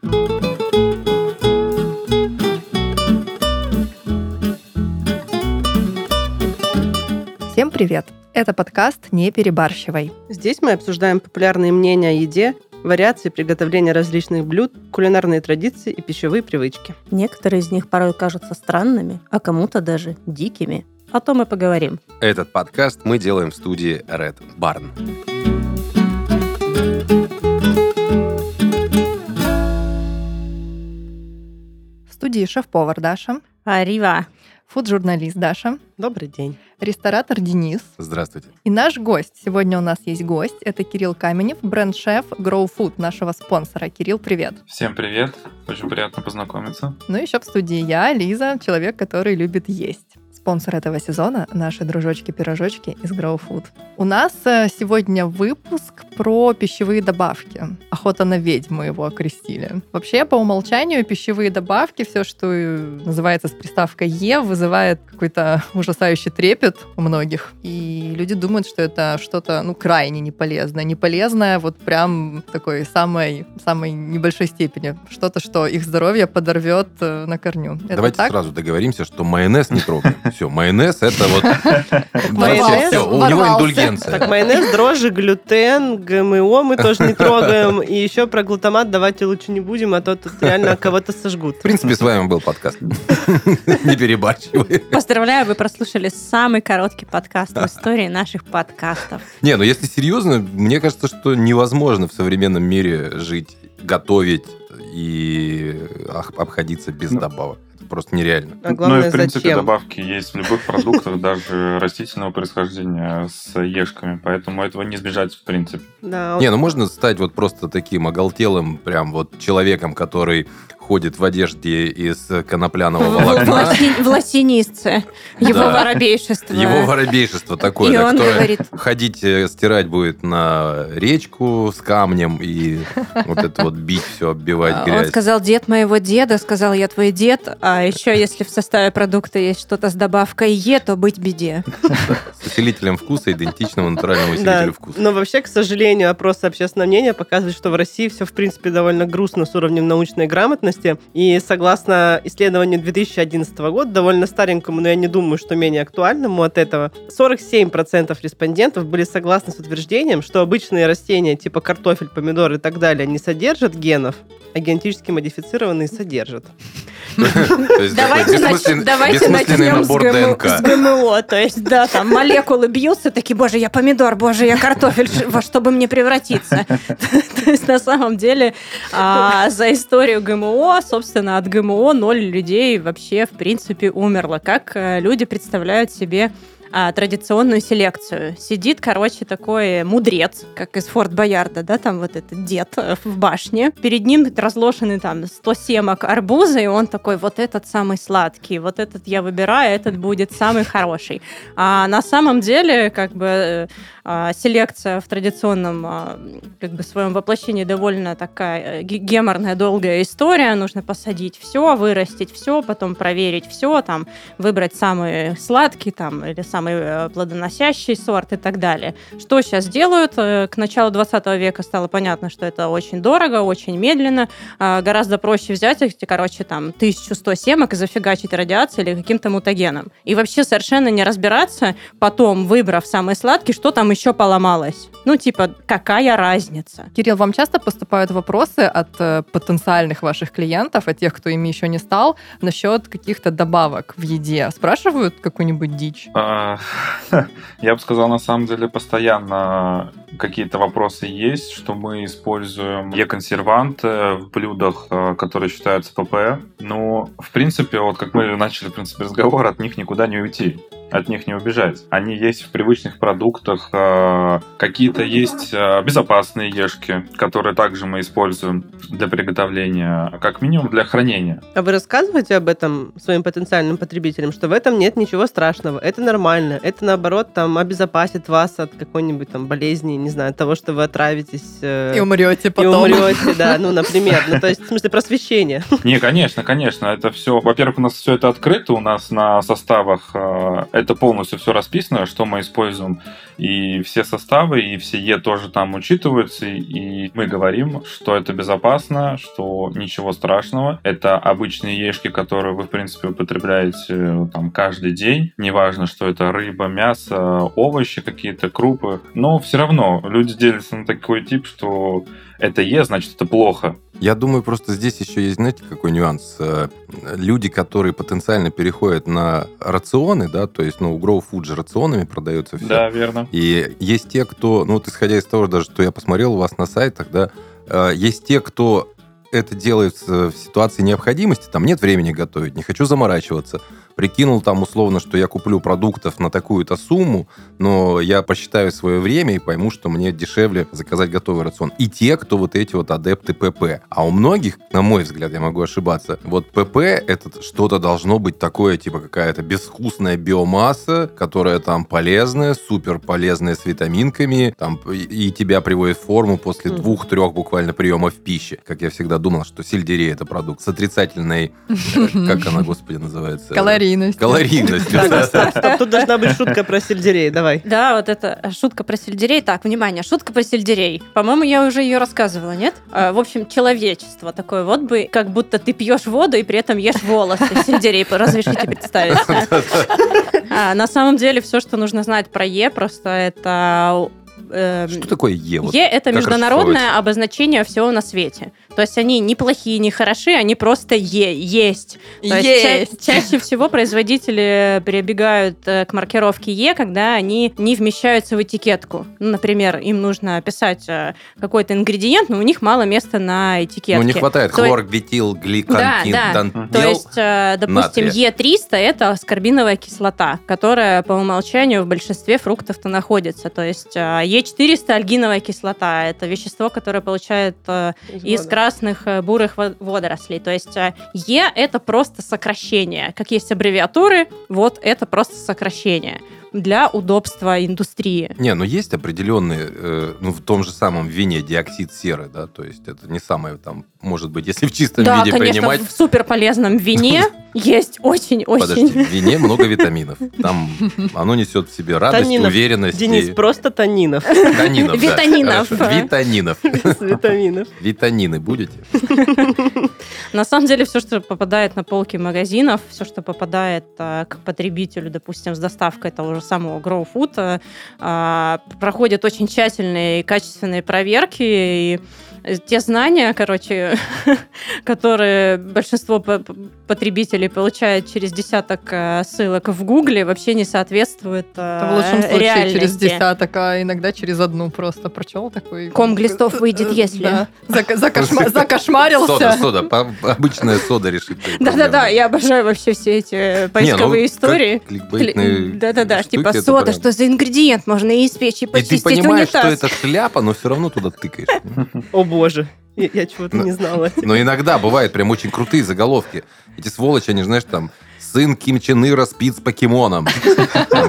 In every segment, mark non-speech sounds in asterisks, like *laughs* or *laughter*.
Всем привет! Это подкаст «Не перебарщивай». Здесь мы обсуждаем популярные мнения о еде, вариации приготовления различных блюд, кулинарные традиции и пищевые привычки. Некоторые из них порой кажутся странными, а кому-то даже дикими. О том и поговорим. Этот подкаст мы делаем в студии Red Barn. Студии шеф-повар Даша, Арива. фуд-журналист Даша, Добрый день. ресторатор Денис Здравствуйте. и наш гость. Сегодня у нас есть гость. Это Кирилл Каменев, бренд-шеф Grow Food, нашего спонсора. Кирилл, привет. Всем привет, очень приятно познакомиться. Ну и еще в студии я, Лиза, человек, который любит есть. Спонсор этого сезона — наши дружочки-пирожочки из Grow Food. У нас э, сегодня выпуск про пищевые добавки. Охота на ведьм мы его окрестили. Вообще, по умолчанию, пищевые добавки, все, что э, называется с приставкой «е», вызывает какой-то ужасающий трепет у многих. И люди думают, что это что-то, ну, крайне неполезное. Неполезное вот прям такой самой, самой небольшой степени. Что-то, что их здоровье подорвет э, на корню. Это Давайте так? сразу договоримся, что майонез не трогаем. *laughs* Все, майонез это вот... *laughs* Майонез у него индульгенция. Так, майонез, дрожжи, глютен, ГМО мы тоже не трогаем. И еще про глутамат давайте лучше не будем, а то тут реально кого-то сожгут. В принципе, с вами был подкаст. *laughs* Не перебарщивай. Поздравляю, вы прослушали самый короткий подкаст в истории наших подкастов. Не, ну если серьезно, мне кажется, что невозможно в современном мире жить, готовить и обходиться без Ну. добавок. Просто нереально. А ну и главное, в принципе зачем? добавки есть в любых продуктах, *laughs* даже растительного происхождения с ешками, поэтому этого не избежать в принципе. Да, Не, ну можно стать вот просто таким оголтелым, прям вот человеком, который ходит в одежде из конопляного волокна. лоси- в лосинисце. Его воробейшество. Его воробейшество такое, И он которое говорит, ходить, э, стирать будет на речку с камнем и вот это вот бить все, оббивать А, Он грязь. сказал, дед моего деда, сказал, я твой дед, а еще если в составе продукта есть что-то с добавкой Е, то быть беде. С усилителем вкуса, идентичного натуральному усилителю вкуса. но вообще, к сожалению, опросы общественного мнения показывают, что в России все, в принципе, довольно грустно с уровнем научной грамотности. И согласно исследованию 2011 года, довольно старенькому, но я не думаю, что менее актуальному от этого, 47% респондентов были согласны с утверждением, что обычные растения типа картофель, помидор и так далее не содержат генов, а генетически модифицированные содержат. Давайте, начнем с, ГМО. То есть, да, там молекулы бьются, такие, боже, я помидор, боже, я картофель, во что бы мне превратиться? *laughs* То есть, на самом деле, а, за историю ГМО, собственно, от ГМО ноль людей вообще, в принципе, умерло. Как э, люди представляют себе а, традиционную селекцию. Сидит, короче, такой мудрец, как из Форт Боярда, да, там вот этот дед э, в башне. Перед ним разложены там 100 семок арбуза, и он такой, вот этот самый сладкий, вот этот я выбираю, этот будет самый хороший. А на самом деле, как бы, э, а, селекция в традиционном а, как бы своем воплощении довольно такая э, ге- геморная, долгая история. Нужно посадить все, вырастить все, потом проверить все, там, выбрать самый сладкий там, или самый э, плодоносящий сорт и так далее. Что сейчас делают? Э, К началу 20 века стало понятно, что это очень дорого, очень медленно. А, Гораздо проще взять эти, короче, там, 1100 семок и зафигачить радиацией или каким-то мутагеном. И вообще совершенно не разбираться, потом, выбрав самый сладкий, что там еще поломалось. Ну, типа, какая разница? Кирилл, вам часто поступают вопросы от э, потенциальных ваших клиентов, от тех, кто ими еще не стал, насчет каких-то добавок в еде? Спрашивают какую-нибудь дичь? А, *laughs* Я бы сказал, на самом деле, постоянно какие-то вопросы есть, что мы используем Е-консерванты в блюдах, э, которые считаются ПП. Но, в принципе, вот как мы начали, в принципе, разговор, от них никуда не уйти. От них не убежать. Они есть в привычных продуктах. э, Какие-то есть э, безопасные ешки, которые также мы используем для приготовления, как минимум для хранения. А вы рассказываете об этом своим потенциальным потребителям, что в этом нет ничего страшного, это нормально, это наоборот там обезопасит вас от какой-нибудь там болезни, не знаю, от того, что вы отравитесь э, И умрете и потом. умрете, да, *laughs* ну, например. Ну, то есть, в смысле, просвещение. Не, конечно, конечно, это все. Во-первых, у нас все это открыто, у нас на составах это полностью все расписано, что мы используем. И все составы, и все Е тоже там учитываются. И мы говорим, что это безопасно, что ничего страшного. Это обычные ешки, которые вы, в принципе, употребляете э, там каждый день. Неважно, что это рыба, мясо, овощи какие-то, крупы. Но все равно люди делятся на такой тип, что это Е, значит, это плохо. Я думаю, просто здесь еще есть, знаете, какой нюанс? Э, Люди, которые потенциально переходят на рационы, да, то есть, ну, у Grow Food же рационами продается все. Да, верно. И есть те, кто, ну, вот исходя из того, даже, что я посмотрел у вас на сайтах, да, э, есть те, кто это делает в ситуации необходимости, там нет времени готовить, не хочу заморачиваться, прикинул там условно, что я куплю продуктов на такую-то сумму, но я посчитаю свое время и пойму, что мне дешевле заказать готовый рацион. И те, кто вот эти вот адепты ПП. А у многих, на мой взгляд, я могу ошибаться, вот ПП это что-то должно быть такое, типа какая-то безвкусная биомасса, которая там полезная, супер полезная с витаминками, там и тебя приводит в форму после двух-трех буквально приемов пищи. Как я всегда думал, что сельдерей это продукт с отрицательной, *laughs* э, как она, господи, называется? Калорийность. Калорийность. Так, да. стоп, стоп, Тут должна быть шутка про сельдерей, давай. Да, вот это шутка про сельдерей. Так, внимание, шутка про сельдерей. По-моему, я уже ее рассказывала, нет? А, В общем, человечество такое вот бы, как будто ты пьешь воду и при этом ешь волосы. Сельдерей, разрешите представить. А, На самом деле, все, что нужно знать про Е, просто это... эм, Что такое Е? Вот Е это международное обозначение всего на свете. То есть они не плохие, не хороши, они просто Е, есть. То есть ча- Есть. чаще всего производители прибегают э, к маркировке Е, когда они не вмещаются в этикетку. Ну, например, им нужно описать э, какой-то ингредиент, но у них мало места на этикетке. Ну, не хватает То- хлор, гветил, гликантин, Да, да. дантел. То есть, э, допустим, натрия. Е300 это аскорбиновая кислота, которая по умолчанию в большинстве фруктов-то находится. То есть э, Е400 альгиновая кислота это вещество, которое получает э, из красных э, бурых во- водорослей. То есть э, Е это просто сокращение. Как есть аббревиатуры, вот это просто сокращение для удобства индустрии. Не, ну есть определенные, э, ну в том же самом вине диоксид серы, да, то есть это не самое там, может быть, если в чистом Да, виде конечно, принимать. в суперполезном вине *laughs* есть Подожди, очень-очень... в вине много витаминов. Там оно несет в себе радость, Танинов. уверенность. Денис, и- просто танинов Танинов, да, Витаминов. витаминов. *laughs* Витамины будете? *laughs* На самом деле, все, что попадает на полки магазинов, все, что попадает а, к потребителю, допустим, с доставкой того же самого Grow Food, а, а, проходят очень тщательные и качественные проверки. И те знания, короче, *laughs* которые большинство по- потребителей получает через десяток а, ссылок в Гугле, вообще не соответствуют а, Это в лучшем случае реальности. через десяток, а иногда через одну просто прочел такой. Ком глистов выйдет, если. Да. *laughs* Закошмарился. Сода, сода. Обычная сода решит. Да-да-да, я обожаю вообще все эти ну, поисковые истории. Да-да-да, типа сода, что за ингредиент можно и испечь, и И ты почистить понимаешь, что унитаз. это шляпа, но все равно туда тыкаешь. О боже, я, я чего-то Ну, не знала. *laughs* Но иногда бывают прям очень крутые заголовки. Эти сволочи, они, знаешь, там, сын Ким Чен Ира спит с покемоном. *laughs*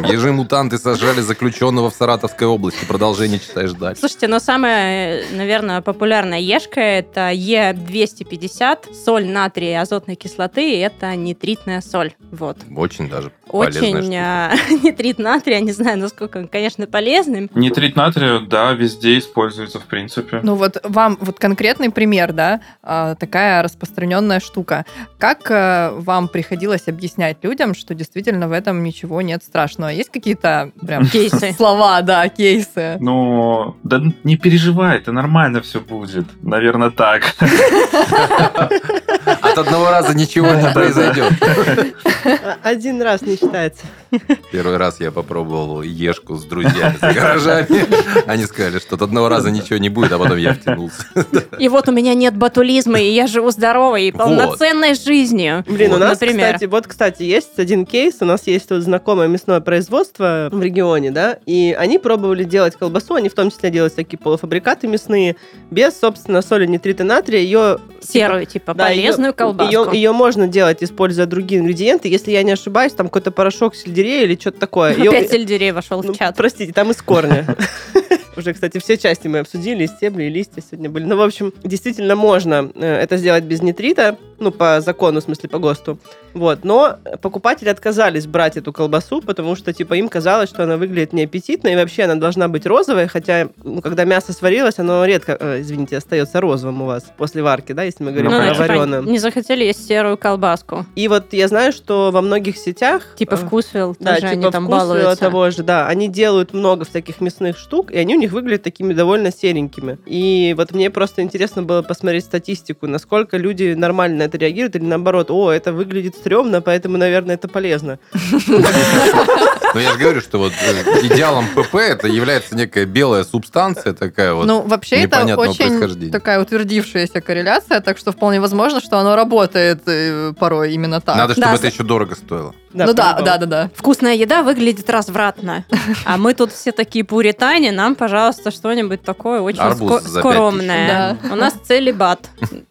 Ежи-мутанты сожрали заключенного в Саратовской области. Продолжение читаешь дальше. Слушайте, но самая, наверное, популярная ешка это Е250, соль натрия и азотной кислоты, и это нитритная соль. Вот. Очень даже Очень штука. а, *laughs* нитрит натрия, не знаю, насколько он, конечно, полезным. Нитрит натрия, да, везде используется, в принципе. Ну вот вам вот конкретный пример, да, а, такая распространенная штука. Как э, вам приходилось объяснять людям, что действительно в этом ничего нет страшного? Есть какие-то прям *laughs* Кейсы. слова, да, кейсы? Ну, да не переживай, это нормально все будет. Наверное, так. От одного раза ничего не произойдет. Один раз не считается. Первый раз я попробовал ешку с друзьями за гаражами. Они сказали, что от одного раза ничего не будет, а потом я втянулся. И вот у меня нет батулизма, и я живу здоровой и Вот. полноценной жизнью. Блин, у Вот, нас, например. кстати, вот, кстати, есть один кейс. У нас есть вот знакомое мясное производство в регионе, да, и они пробовали делать колбасу, они в том числе делают такие полуфабрикаты мясные, без, собственно, соли нитрита натрия. Ее Серую, типа, Да, полезную её- колбаску. Ее, ее можно делать, используя другие ингредиенты. Если я не ошибаюсь, там какой-то порошок сельдерея или что-то такое. Опять сельдерей вошел Ну, в чат. Простите, там из корня. *laughs* Уже, кстати, все части мы обсудили, и стебли, и листья сегодня были. Ну, в общем, действительно можно э, это сделать без нитрита. Ну, по закону, в смысле, по ГОСТу. Вот. Но покупатели отказались брать эту колбасу, потому что, типа, им казалось, что она выглядит неаппетитно, и вообще она должна быть розовая, хотя, ну, когда мясо сварилось, оно редко, э, извините, остается розовым у вас после варки, да, если мы говорим Ну, про да, типа, вареное. не захотели есть серую колбаску. И вот я знаю, что во многих сетях... Типа э, вкусвилл, Да, тоже они типа там балуются. того же, да. Они делают много всяких мясных штук, и они у них выглядят такими довольно серенькими. И вот мне просто интересно было посмотреть статистику, насколько люди нормально это реагируют, или наоборот, о, это выглядит стрёмно, поэтому, наверное, это полезно. *laughs* Но я же говорю, что вот э, идеалом ПП это является некая белая субстанция такая вот. ну, вообще это очень такая утвердившаяся корреляция, так что вполне возможно, что оно работает э, порой именно так. Надо, чтобы Да, это еще дорого стоило. ну да, да, да, да. Вкусная еда выглядит развратно. А мы тут все такие пуритане, нам, пожалуйста, что-нибудь такое очень ско- скромное. У нас целебат.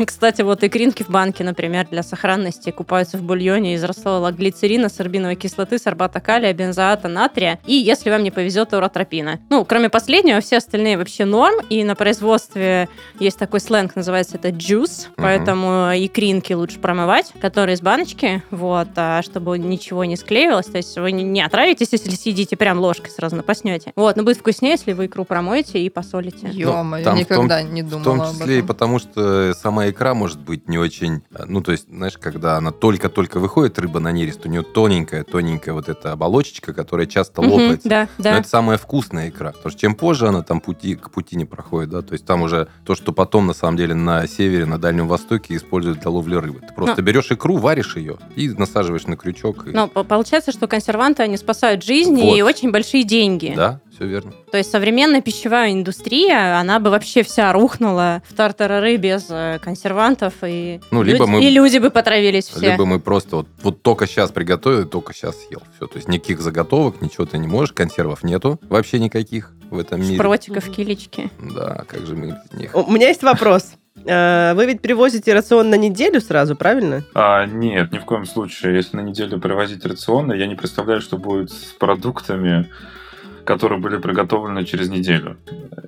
*laughs* Кстати, вот икринки в банке, например, для сохранности купаются в бульоне из рассола глицерина, сорбиновой кислоты, сорбата калия, бензоата натрия и, если вам не повезет, уротропина. Ну, кроме последнего, все остальные вообще норм, и на производстве есть такой сленг, называется это juice, Мгм. поэтому икринки лучше промывать, которые из баночки, вот, а чтобы ничего не склеивалось, то есть вы не, отравитесь, если сидите прям ложкой сразу напаснете. Вот, но будет вкуснее, если вы икру промоете и посолите. Ё-моё, в никогда не думала В том об числе и потому, что сама икра может быть не очень... э, Ну, то есть, знаешь, когда она только-только выходит, рыба на нерест, у нее тоненькая-тоненькая вот эта оболочечка, которая часто Мгм, лопается. да, Но да. это самая вкусная икра. Потому что чем позже она там пути, к пути не проходит, да, то есть там уже то, что потом на самом деле на севере, на Дальнем Востоке используют для ловли рыбы. Ты просто Ну. берешь икру, варишь ее и насаживаешь на крючок. и- Но по- получается, что консерванты, они спасают жизни Вот. и очень большие деньги. Да, все верно. То есть современная пищевая индустрия, она бы вообще вся рухнула в тартарары без э, консервантов, и, Ну, либо люди, мы- и люди бы потравились все. Либо мы просто вот, вот только сейчас приготовили, только сейчас съел. Все, то есть никаких заготовок, ничего ты не можешь, консервов нету вообще никаких в этом мире. Шпротиков, килечки. Да, как же мы без них. У меня есть вопрос. Э, Вы ведь привозите рацион на неделю сразу, правильно? А, нет, ни в коем случае. Если на неделю привозить рационы, я не представляю, что будет с продуктами, которые были приготовлены через неделю.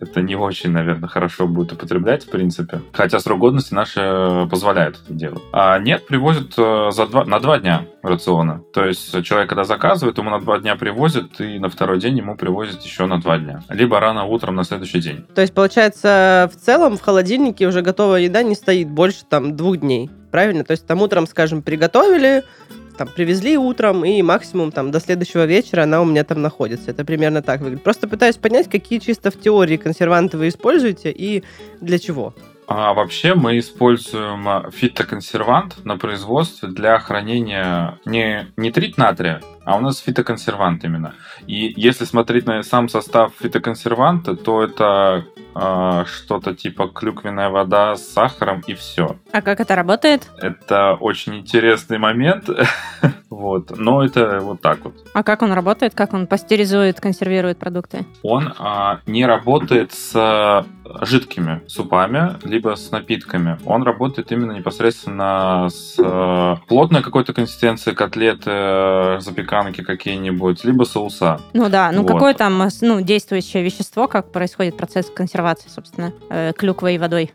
Это не очень, наверное, хорошо будет употреблять, в принципе. Хотя срок годности наш э, позволяет это делать. А нет, привозят э, за два, на два дня рациона. То есть человек, когда заказывает, ему на два дня привозят, и на второй день ему привозят еще на два дня. Либо рано утром на следующий день. То есть, получается, в целом в холодильнике уже готовая еда не стоит больше там двух дней, правильно? То есть там утром, скажем, приготовили, там привезли утром, и максимум там до следующего вечера она у меня там находится. Это примерно так выглядит. Просто пытаюсь понять, какие чисто в теории консерванты вы используете и для чего. А вообще мы используем а, фитоконсервант на производстве для хранения не нитрит натрия, а у нас фитоконсервант именно. И если смотреть на сам состав фитоконсерванта, то это а, что-то типа клюквенная вода с сахаром и все. А как это работает? Это очень интересный момент, *laughs* вот. Но это вот так вот. А как он работает? Как он пастеризует, консервирует продукты? Он а, не работает с а, жидкими супами, либо с напитками. Он работает именно непосредственно с а, плотной какой-то консистенцией котлеты, э, запеканки какие-нибудь, либо соуса. Ну да, ну Вот. какое там ну, действующее вещество, как происходит процесс консервации, собственно, э, клюквой и водой?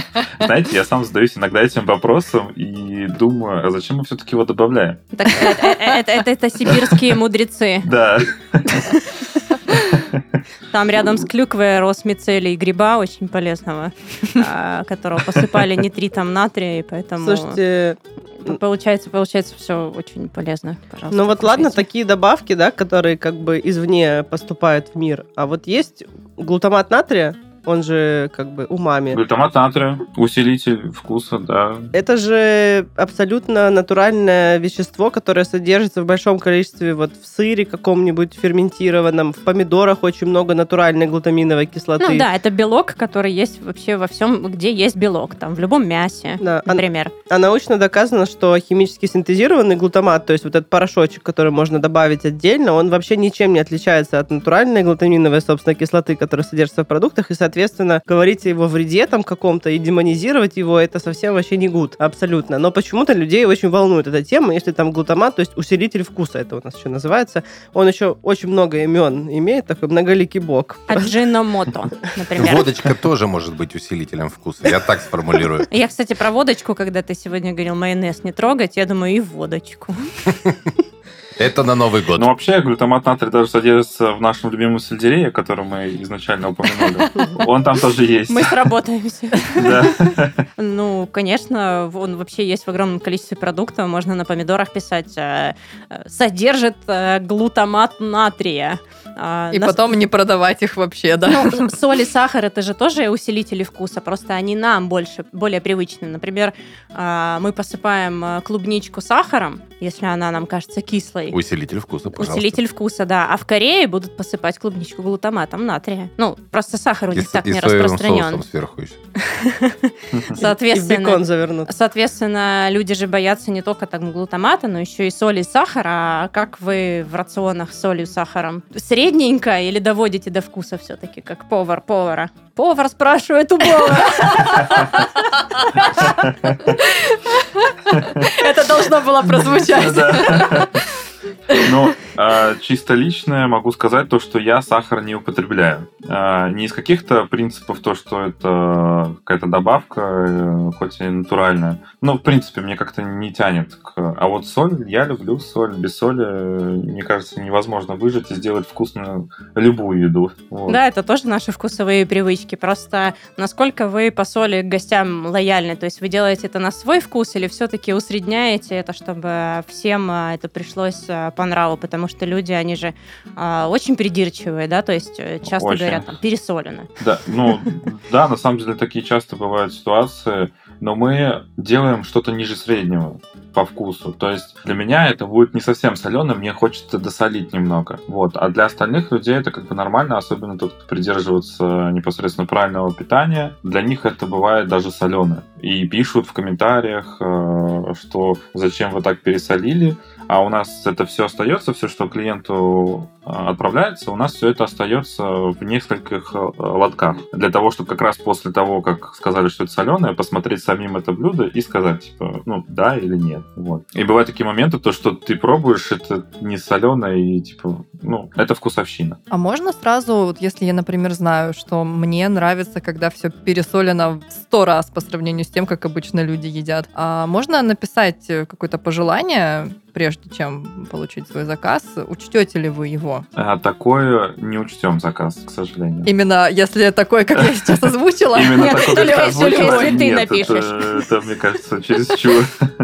*laughs* Знаете, я сам задаюсь иногда этим вопросом и думаю, а зачем мы все-таки его добавляем? Так, э, э, э, Это, это- это сибирские мудрецы. *laughs* Да. Там рядом с клюквой рос мицелий гриба очень полезного, а, которого посыпали нитритом натрия, и поэтому Слушайте, получается, получается все очень полезно. Пожалуйста, ну вот ладно, такие добавки, да, которые как бы извне поступают в мир. А вот есть глутамат натрия, он же как бы умами. Глютамат натрия, усилитель вкуса, да. Это же абсолютно натуральное вещество, которое содержится в большом количестве вот в сыре каком-нибудь ферментированном, в помидорах очень много натуральной глутаминовой кислоты. Ну да, это белок, который есть вообще во всем, где есть белок, там в любом мясе, Да, а- например. А научно доказано, что химически синтезированный глутамат, то есть вот этот порошочек, который можно добавить отдельно, он вообще ничем не отличается от натуральной глутаминовой, собственно, кислоты, которая содержится в продуктах, и, соответственно, соответственно, говорить о его вреде там каком-то и демонизировать его, это совсем вообще не гуд, абсолютно. Но почему-то людей очень волнует эта тема, если там глутамат, то есть усилитель вкуса, это у нас еще называется, он еще очень много имен имеет, такой многоликий бог. Аджиномото, например. Водочка тоже может быть усилителем вкуса. Я так сформулирую. Я, кстати, про водочку, когда ты сегодня говорил майонез не трогать, я думаю, и водочку. Это на Новый год. Ну, вообще, глютамат натрия даже содержится в нашем любимом сельдерее, который мы изначально упомянули. Он там тоже есть. Мы сработаемся. Да. Ну, конечно, он вообще есть в огромном количестве продуктов. Можно на помидорах писать. э, э, Содержит э, глутамат натрия. А, И на- потом не продавать их вообще, да? Ну, соль и сахар это же тоже усилители вкуса, просто они нам больше, более привычны. Например, а, мы посыпаем а, клубничку сахаром, если она нам кажется кислой. Усилитель вкуса, пожалуйста. Усилитель вкуса, да. А в Корее будут посыпать клубничку глутаматом натрия. Ну, просто сахар у И, них с- так и не распространен. соусом сверху еще. *laughs* И в Соответственно, бекон завернут. Соответственно, люди же боятся не только там глутамата, но еще и соли и сахара. А как вы в рационах с солью и сахаром? Средненько или доводите до вкуса все-таки, как повар повара? Повар спрашивает у повара. *laughs* *laughs* Это должно было прозвучать. Да. *laughs* Ну, а, чисто личное могу сказать то, что я сахар не употребляю. А, Не из каких-то принципов то, что это какая-то добавка, э, хоть и натуральная. Но, в принципе, мне как-то не тянет. к- А вот соль, я люблю соль. Без соли, э, мне кажется, невозможно выжить и сделать вкусную любую еду. Вот. Да, это тоже наши вкусовые привычки. Просто насколько вы по соли гостям лояльны? То есть вы делаете это на свой вкус или все-таки усредняете это, чтобы всем это пришлось по нраву? Потому что люди, они же а, очень придирчивые, да, то есть э, часто Очень. говорят там пересолено. Да, ну, да, на самом деле такие часто бывают ситуации, но мы делаем что-то ниже среднего по вкусу. То есть для меня это будет не совсем соленое, мне хочется досолить немного. Вот. А для остальных людей это как бы нормально, особенно тот, кто придерживается непосредственно правильного питания. Для них это бывает даже соленое. И пишут в комментариях, э, что зачем вы так пересолили, а у нас это все остается, все, что клиенту э, отправляется, у нас все это остается в нескольких э, лотках. Для того, чтобы как раз после того, как сказали, что это соленое, посмотреть самим это блюдо и сказать, типа, ну, да или нет. Вот. И бывают такие моменты, то, что ты пробуешь, это не соленое, и типа, ну, это вкусовщина. А можно сразу, вот если я, например, знаю, что мне нравится, когда все пересолено в сто раз по сравнению с тем, как обычно люди едят, а можно написать э, какое-то пожелание, прежде чем получить свой заказ? Учтете ли вы его? А такое не учтем заказ, к сожалению. Именно если такой, как я *laughs* сейчас озвучила? Именно такой, как ты если- озвучила, нет, напишешь. Это, мне кажется, чересчур. *laughs*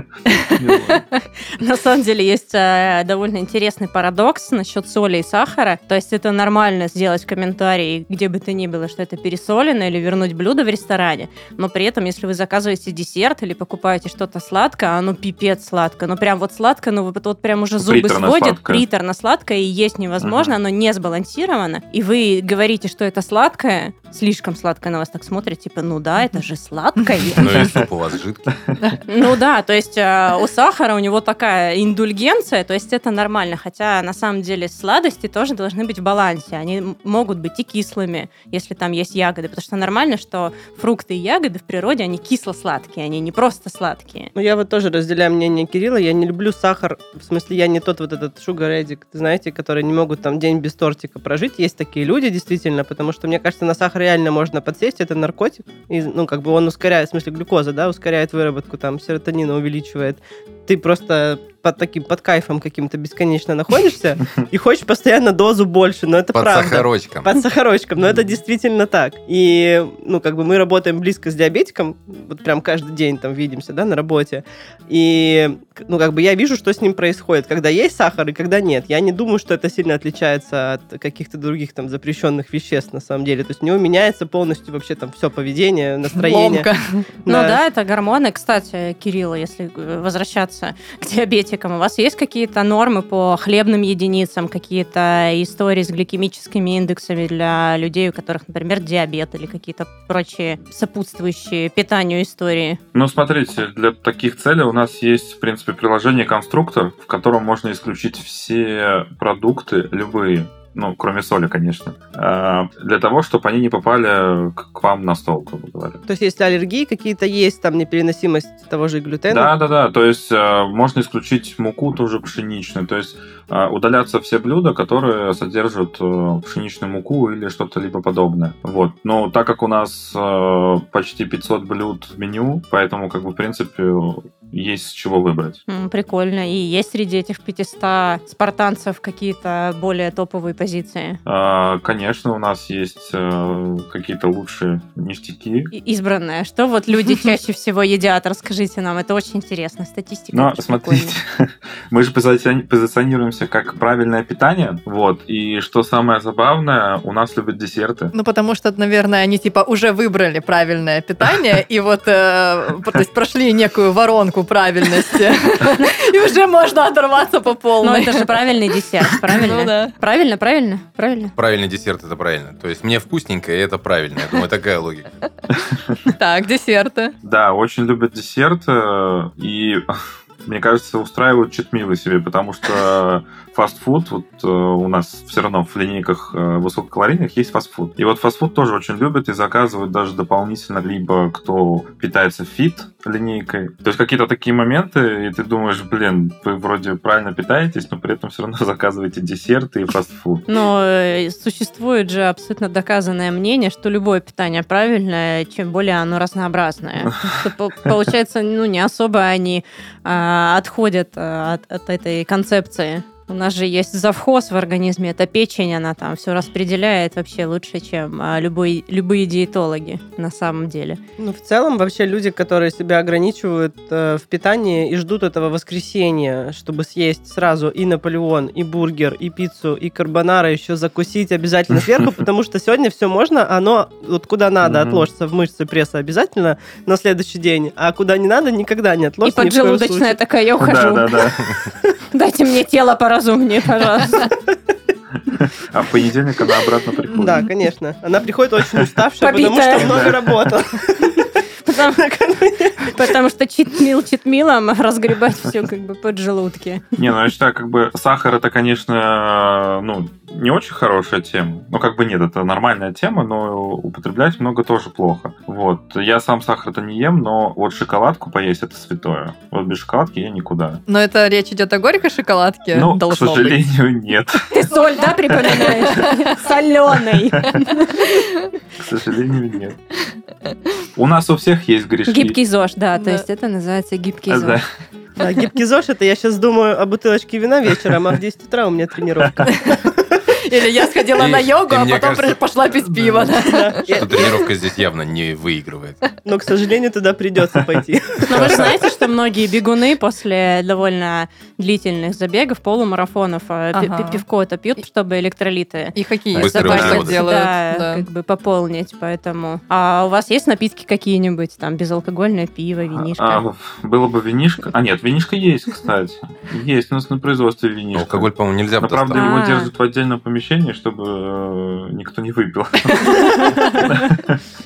*laughs* На самом деле есть э, довольно интересный парадокс насчет соли и сахара. То есть это нормально сделать комментарий, где бы то ни было, что это пересолено, или вернуть блюдо в ресторане. Но при этом, если вы заказываете десерт или покупаете что-то сладкое, оно пипец сладко. Ну прям вот сладко, ну вот, вот прям уже зубы Приторно-сладкое. сводит, приторно-сладкое, и есть невозможно, оно не сбалансировано. И вы говорите, что это сладкое, слишком сладкое на вас так смотрят, типа, ну да, это же сладкое. *laughs* Ну и суп у вас жидкий. *laughs* Ну да, то есть э, у сахара у него такая индульгенция, то есть это нормально, хотя на самом деле сладости тоже должны быть в балансе. Они могут быть и кислыми, если там есть ягоды, потому что нормально, что фрукты и ягоды в природе, они кисло-сладкие, они не просто сладкие. Ну, я вот тоже разделяю мнение Кирилла. Я не люблю сахар. В смысле, я не тот вот этот sugar addict, знаете, которые не могут там день без тортика прожить. Есть такие люди, действительно, потому что, мне кажется, на сахар реально можно подсесть. Это наркотик. И, ну, как бы он ускоряет, в смысле, глюкоза, да, ускоряет выработку, там, серотонина увеличивает. Ты просто под таким, под кайфом каким-то бесконечно находишься и хочешь постоянно дозу больше, но это Под правда. сахарочком. Под сахарочком, но это действительно так. И, ну, как бы мы работаем близко с диабетиком, вот прям каждый день там видимся, да, на работе. И, ну, как бы я вижу, что с ним происходит, когда есть сахар и когда нет. Я не думаю, что это сильно отличается от каких-то других там запрещенных веществ, на самом деле. То есть у него меняется полностью вообще там все поведение, настроение. Ломка. Ну да, это гормоны. Кстати, Кирилла, если э, возвращаться к диабетикам, у вас есть какие-то нормы по хлебным единицам, какие-то истории с гликемическими индексами для людей, у которых, например, диабет или какие-то прочие сопутствующие питанию истории? Ну, смотрите, для таких целей у нас есть, в принципе, приложение «Конструктор», в котором можно исключить все продукты, любые, ну, кроме соли, конечно, а, для того, чтобы они не попали к вам на стол, грубо говоря. То есть, если аллергии какие-то есть, там непереносимость того же глютена? Да, да, да. То есть э, можно исключить муку тоже пшеничную. То есть э, удаляться все блюда, которые содержат э, пшеничную муку или что-то либо подобное. Вот. Но так как у нас почти 500 блюд в меню, поэтому, как бы, в принципе, есть с чего выбрать. Прикольно. И есть среди этих 500 спартанцев какие-то более топовые позиции? А, конечно, у нас есть э, какие-то лучшие ништяки. Избранное. Что вот люди *laughs* чаще всего едят? Расскажите нам. Это очень интересно. Статистика. Ну, смотрите, *laughs* мы же позиционируемся как правильное питание. Вот. И что самое забавное, у нас любят десерты. Ну, потому что, наверное, они типа уже выбрали правильное питание *laughs* и вот э, то есть прошли некую воронку оценку правильности. *laughs* И уже можно оторваться по полной. Ну, это же правильный десерт, правильно? Ну, да. Правильно, правильно, правильно. Правильный десерт – это правильно. То есть мне вкусненько, и это правильно. Я думаю, такая логика. *laughs* Так, десерты. Да, очень любят десерты. И *laughs* мне кажется, устраивают cheat meal ы себе, потому что фастфуд, вот э, у нас все равно в линейках э, высококалорийных есть фастфуд. И вот фастфуд тоже очень любят и заказывают даже дополнительно, либо кто питается fit линейкой. То есть какие-то такие моменты, и ты думаешь, блин, вы вроде правильно питаетесь, но при этом все равно *laughs* заказываете десерты и фастфуд. Но э, существует же абсолютно доказанное мнение, что любое питание правильное, чем более оно разнообразное. *laughs* Получается, ну, не особо они а, отходят от, от этой концепции. У нас же есть завхоз в организме, это печень, она там все распределяет вообще лучше, чем а, любой, любые диетологи на самом деле. Ну, в целом, вообще люди, которые себя ограничивают э, в питании и ждут этого воскресенья, чтобы съесть сразу и Наполеон, и бургер, и пиццу, и карбонара, еще закусить обязательно сверху, *laughs* потому что сегодня все можно, оно вот куда надо отложится в мышцы пресса обязательно на следующий день, а куда не надо никогда не отложится. И поджелудочная такая, я ухожу. Да, да, да. *laughs* Дайте мне тело пора поразумнее, пожалуйста. *laughs* А в понедельник она обратно приходит. Да, конечно. Она приходит очень уставшая, потому что много работала. *laughs* Потому, потому что читмил читмилом разгребать все как бы под желудки. Не, ну я считаю, как бы сахар это, конечно, ну, не очень хорошая тема. Ну, как бы нет, это нормальная тема, но употреблять много тоже плохо. Вот. Я сам сахар-то не ем, но вот шоколадку поесть это святое. Вот без шоколадки я никуда. Но это речь идет о горькой шоколадке? Ну, к сожалению, быть. нет. *laughs* Ты соль, да, припоминаешь? *laughs* Соленый. К сожалению, нет. У нас у всех есть грешки. Гибкий ЗОЖ, да, то есть это называется гибкий ЗОЖ. Да, гибкий ЗОЖ, это я сейчас думаю о бутылочке вина вечером, а в 10 утра у меня тренировка. *laughs* Или я сходила на йогу, а потом пошла пить пиво. Что тренировка здесь явно не выигрывает. Но, к сожалению, туда придется пойти. Но вы знаете, что многие бегуны после довольно длительных забегов, полумарафонов, а, пивко это пьют, чтобы электролиты и какие делают, как бы пополнить, поэтому. А у вас есть напитки какие-нибудь, там, безалкогольное пиво, винишко? А, было бы винишко. А нет, винишко есть, кстати. Есть у нас на производстве винишко. Алкоголь, по-моему, нельзя Но, правда, его держат в отдельном помещении помещении, чтобы э, никто не выпил.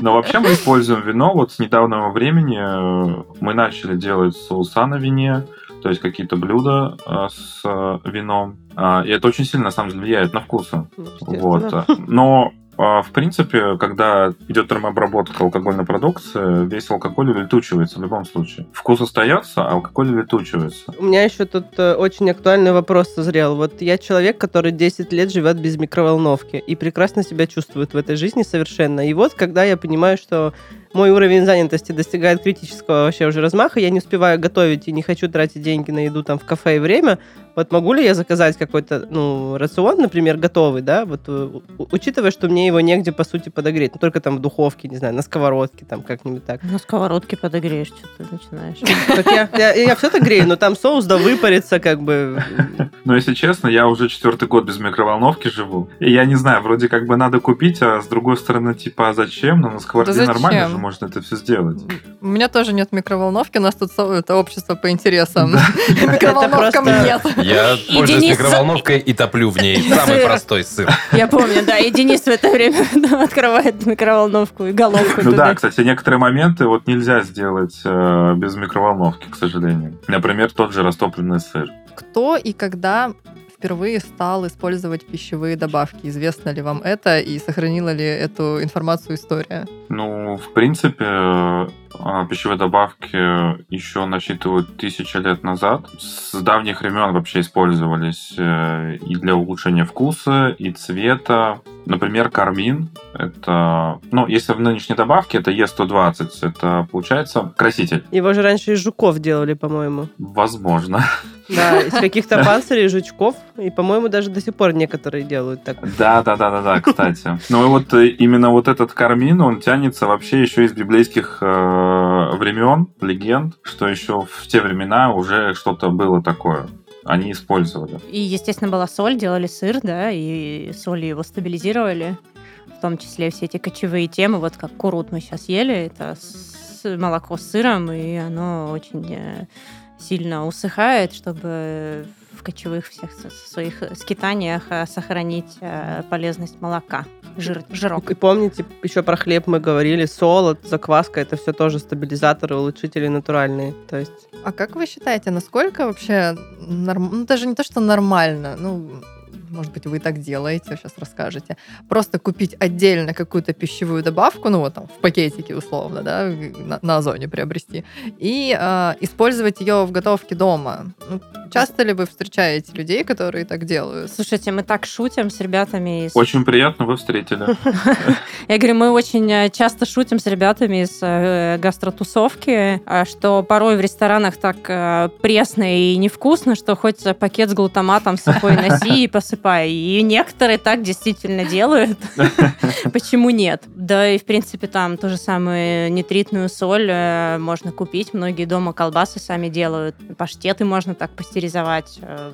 Но вообще мы используем вино. Вот с недавнего времени э, мы начали делать соуса на вине, то есть какие-то блюда э, с вином. А, и это очень сильно, на самом деле, влияет на вкусы. Ну, вот. Но в принципе, когда идет термообработка алкогольной продукции, весь алкоголь улетучивается в любом случае. Вкус остается, а алкоголь улетучивается. У меня еще тут э, очень актуальный вопрос созрел. Вот я человек, который 10 лет живет без микроволновки и прекрасно себя чувствует в этой жизни совершенно. И вот когда я понимаю, что мой уровень занятости достигает критического вообще уже размаха, я не успеваю готовить и не хочу тратить деньги на еду там в кафе и время, вот могу ли я заказать какой-то, ну, рацион, например, готовый, да, вот э, учитывая, что мне его негде, по сути, подогреть, ну, только там в духовке, не знаю, на сковородке, там как-нибудь так. На сковородке подогреешь, что ты начинаешь. *laughs* Так я, я, я все так грею, но там соус да выпарится, как бы. *laughs* Но если честно, я уже четвертый год без микроволновки живу, и я не знаю, вроде как бы надо купить, а с другой стороны, типа, а зачем? Но на сковородке да нормально же можно это все сделать. У меня тоже нет микроволновки, у нас тут это общество по интересам. *laughs* Микроволновкам нет. Я пользуюсь микроволновкой и топлю в ней. Самый простой сыр. Я помню, да. И Денис в это время *laughs* открывает микроволновку и головку Ну да, кстати, некоторые моменты вот нельзя сделать э, без микроволновки, к сожалению. Например, тот же растопленный сыр. Кто и когда впервые стал использовать пищевые добавки? Известно ли вам это и сохранила ли эту информацию история? Ну, в принципе, э, пищевые добавки еще насчитывают тысячи лет назад. С давних времен вообще использовались э, и для улучшения вкуса, и цвета. Например, кармин. Это, ну, если в нынешней добавке, это Е120. Это, получается, краситель. Его же раньше из жуков делали, по-моему. Возможно. *laughs* Да, из каких-то панцирей, жучков. И, по-моему, даже до сих пор некоторые делают так. Да, да, да, да, да, кстати. Ну и вот э, именно вот этот кармин, он тянется вообще еще из библейских э, времен, легенд, что еще в те времена уже что-то было такое они использовали. И, естественно, была соль, делали сыр, да, и соль его стабилизировали, в том числе все эти кочевые темы, вот как курут мы сейчас ели, это молоко с сыром, и оно очень э, сильно усыхает, чтобы в кочевых всех своих скитаниях э, сохранить э, полезность молока, жир, жирок. И помните, еще про хлеб мы говорили, солод, закваска, это все тоже стабилизаторы, улучшители натуральные. То есть... А как вы считаете, насколько вообще норм... ну даже не то, что нормально, ну может быть, вы так делаете, сейчас расскажете, просто купить отдельно какую-то пищевую добавку, ну вот там в пакетике условно, да, на, на Озоне приобрести, и э, использовать ее в готовке дома. Ну, часто ли вы встречаете людей, которые так делают? Слушайте, мы так шутим с ребятами. Из... Очень приятно, вы встретили. *laughs* Я говорю, мы очень э, часто шутим с ребятами из э, гастротусовки, э, что порой в ресторанах так пресно и невкусно, что хоть пакет с глутаматом с собой *laughs* носи и посыпай засыпай. И некоторые так действительно делают. *laughs* Почему нет? Да и, в принципе, там то же самое нитритную соль э, можно купить. Многие дома колбасы сами делают. Паштеты можно так пастеризовать. Э,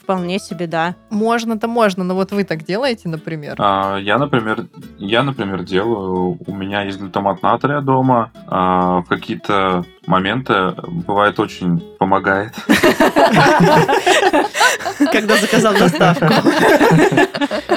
вполне себе, да. Можно-то можно, но вот вы так делаете, например? А, я, например, я, например, делаю. У меня есть глутамат натрия дома. А, в какие-то моменты бывает очень помогает. Когда заказал доставку.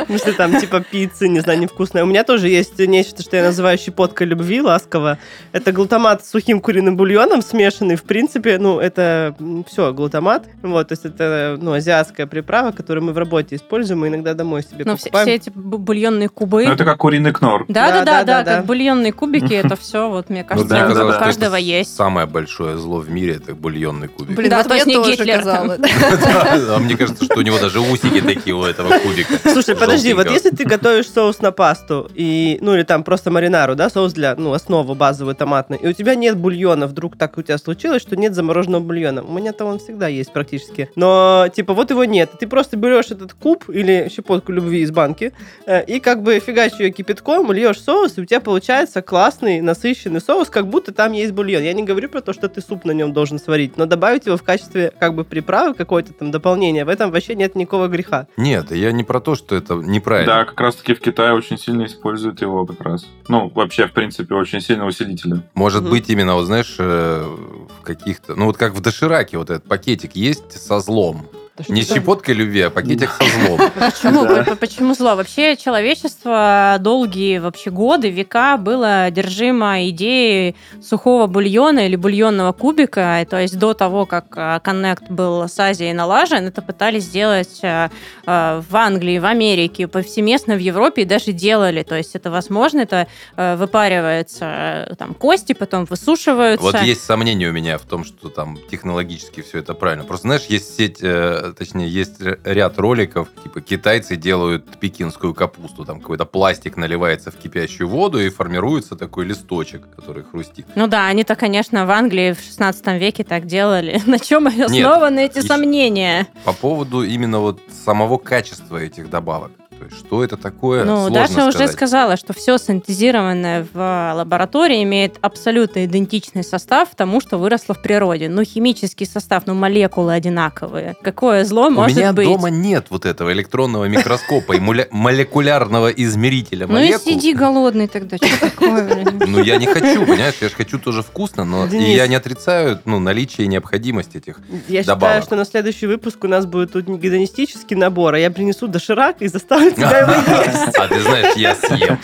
Если там типа пиццы, не знаю, невкусная. У меня тоже есть нечто, что я называю щепоткой любви, ласково. Это глутамат с сухим куриным бульоном смешанный. В принципе, ну, это все, глутамат. Вот, то есть это, ну, азиатская приправа, которую мы в работе используем, и иногда домой себе ну, покупаем. Все, эти бульонные кубы. Ну, это как куриный кнор. Да, да, да, да, как бульонные кубики, *laughs* это все, вот, мне ну кажется, у каждого есть. Самое большое зло в мире это бульонный кубик. Блин, да, то есть не Гитлер. А мне кажется, что у него даже усики такие у этого кубика. Слушай, подожди, вот если ты готовишь соус на пасту, и, ну или там просто маринару, да, соус для, ну, основу базовую томатную, и у тебя нет бульона, вдруг так у тебя случилось, что нет замороженного бульона. У меня-то он всегда есть практически. Но, типа, вот его нет. Ты просто берешь этот куб или щепотку любви из банки, э, и как бы фигачишь ее кипятком, льешь соус, и у тебя получается классный, насыщенный соус, как будто там есть бульон. Я не говорю про то, что ты суп на нем должен сварить, но добавить его в качестве как бы приправы, какое-то там дополнение, в этом вообще нет никакого греха. Нет, я не про то, что это неправильно. Да, как раз-таки в Китае очень сильно используют его как раз. Ну, вообще, в принципе, очень сильно усилители. Может угу. быть, именно, вот знаешь, э, в каких-то... Ну, вот как в дошираке вот этот пакетик есть со злом. Не щепоткой любви, а пакетик со злом. *laughs* Почему? Почему зло? Вообще человечество долгие вообще годы, века было одержимо идеей сухого бульона или бульонного кубика. То есть до того, как Коннект был с Азией налажен, это пытались сделать э, э, в Англии, в Америке, повсеместно в Европе и даже делали. То есть это возможно, это э, выпаривается там кости, потом высушиваются. Вот есть сомнения у меня в том, что там технологически все это правильно. Просто знаешь, есть сеть точнее, есть ряд роликов, типа китайцы делают пекинскую капусту, там какой-то пластик наливается в кипящую воду и формируется такой листочек, который хрустит. Ну да, они-то, конечно, в Англии в 16 веке так делали. *laughs* На чем основаны Нет, эти сомнения? По поводу именно вот самого качества этих добавок. То есть, что это такое? Ну, Даша сказать. уже сказала, что все синтезированное в лаборатории имеет абсолютно идентичный состав тому, что выросло в природе. Ну, химический состав, ну, молекулы одинаковые. Какое зло У может меня быть? дома нет вот этого электронного микроскопа и молекулярного измерителя Ну и сиди голодный тогда, что такое? Ну, я не хочу, понимаешь, я же хочу тоже вкусно, но я не отрицаю ну, наличие и необходимость этих Я считаю, что на следующий выпуск у нас будет тут гедонистический набор, а я принесу доширак и заставлю тебя его *laughs* есть. А ты знаешь, я съем.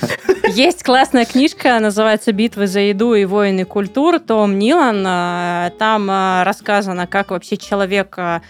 Есть классная книжка, называется «Битвы за еду и войны культур», Том Нилан. А, Там а, рассказано, как вообще человек а,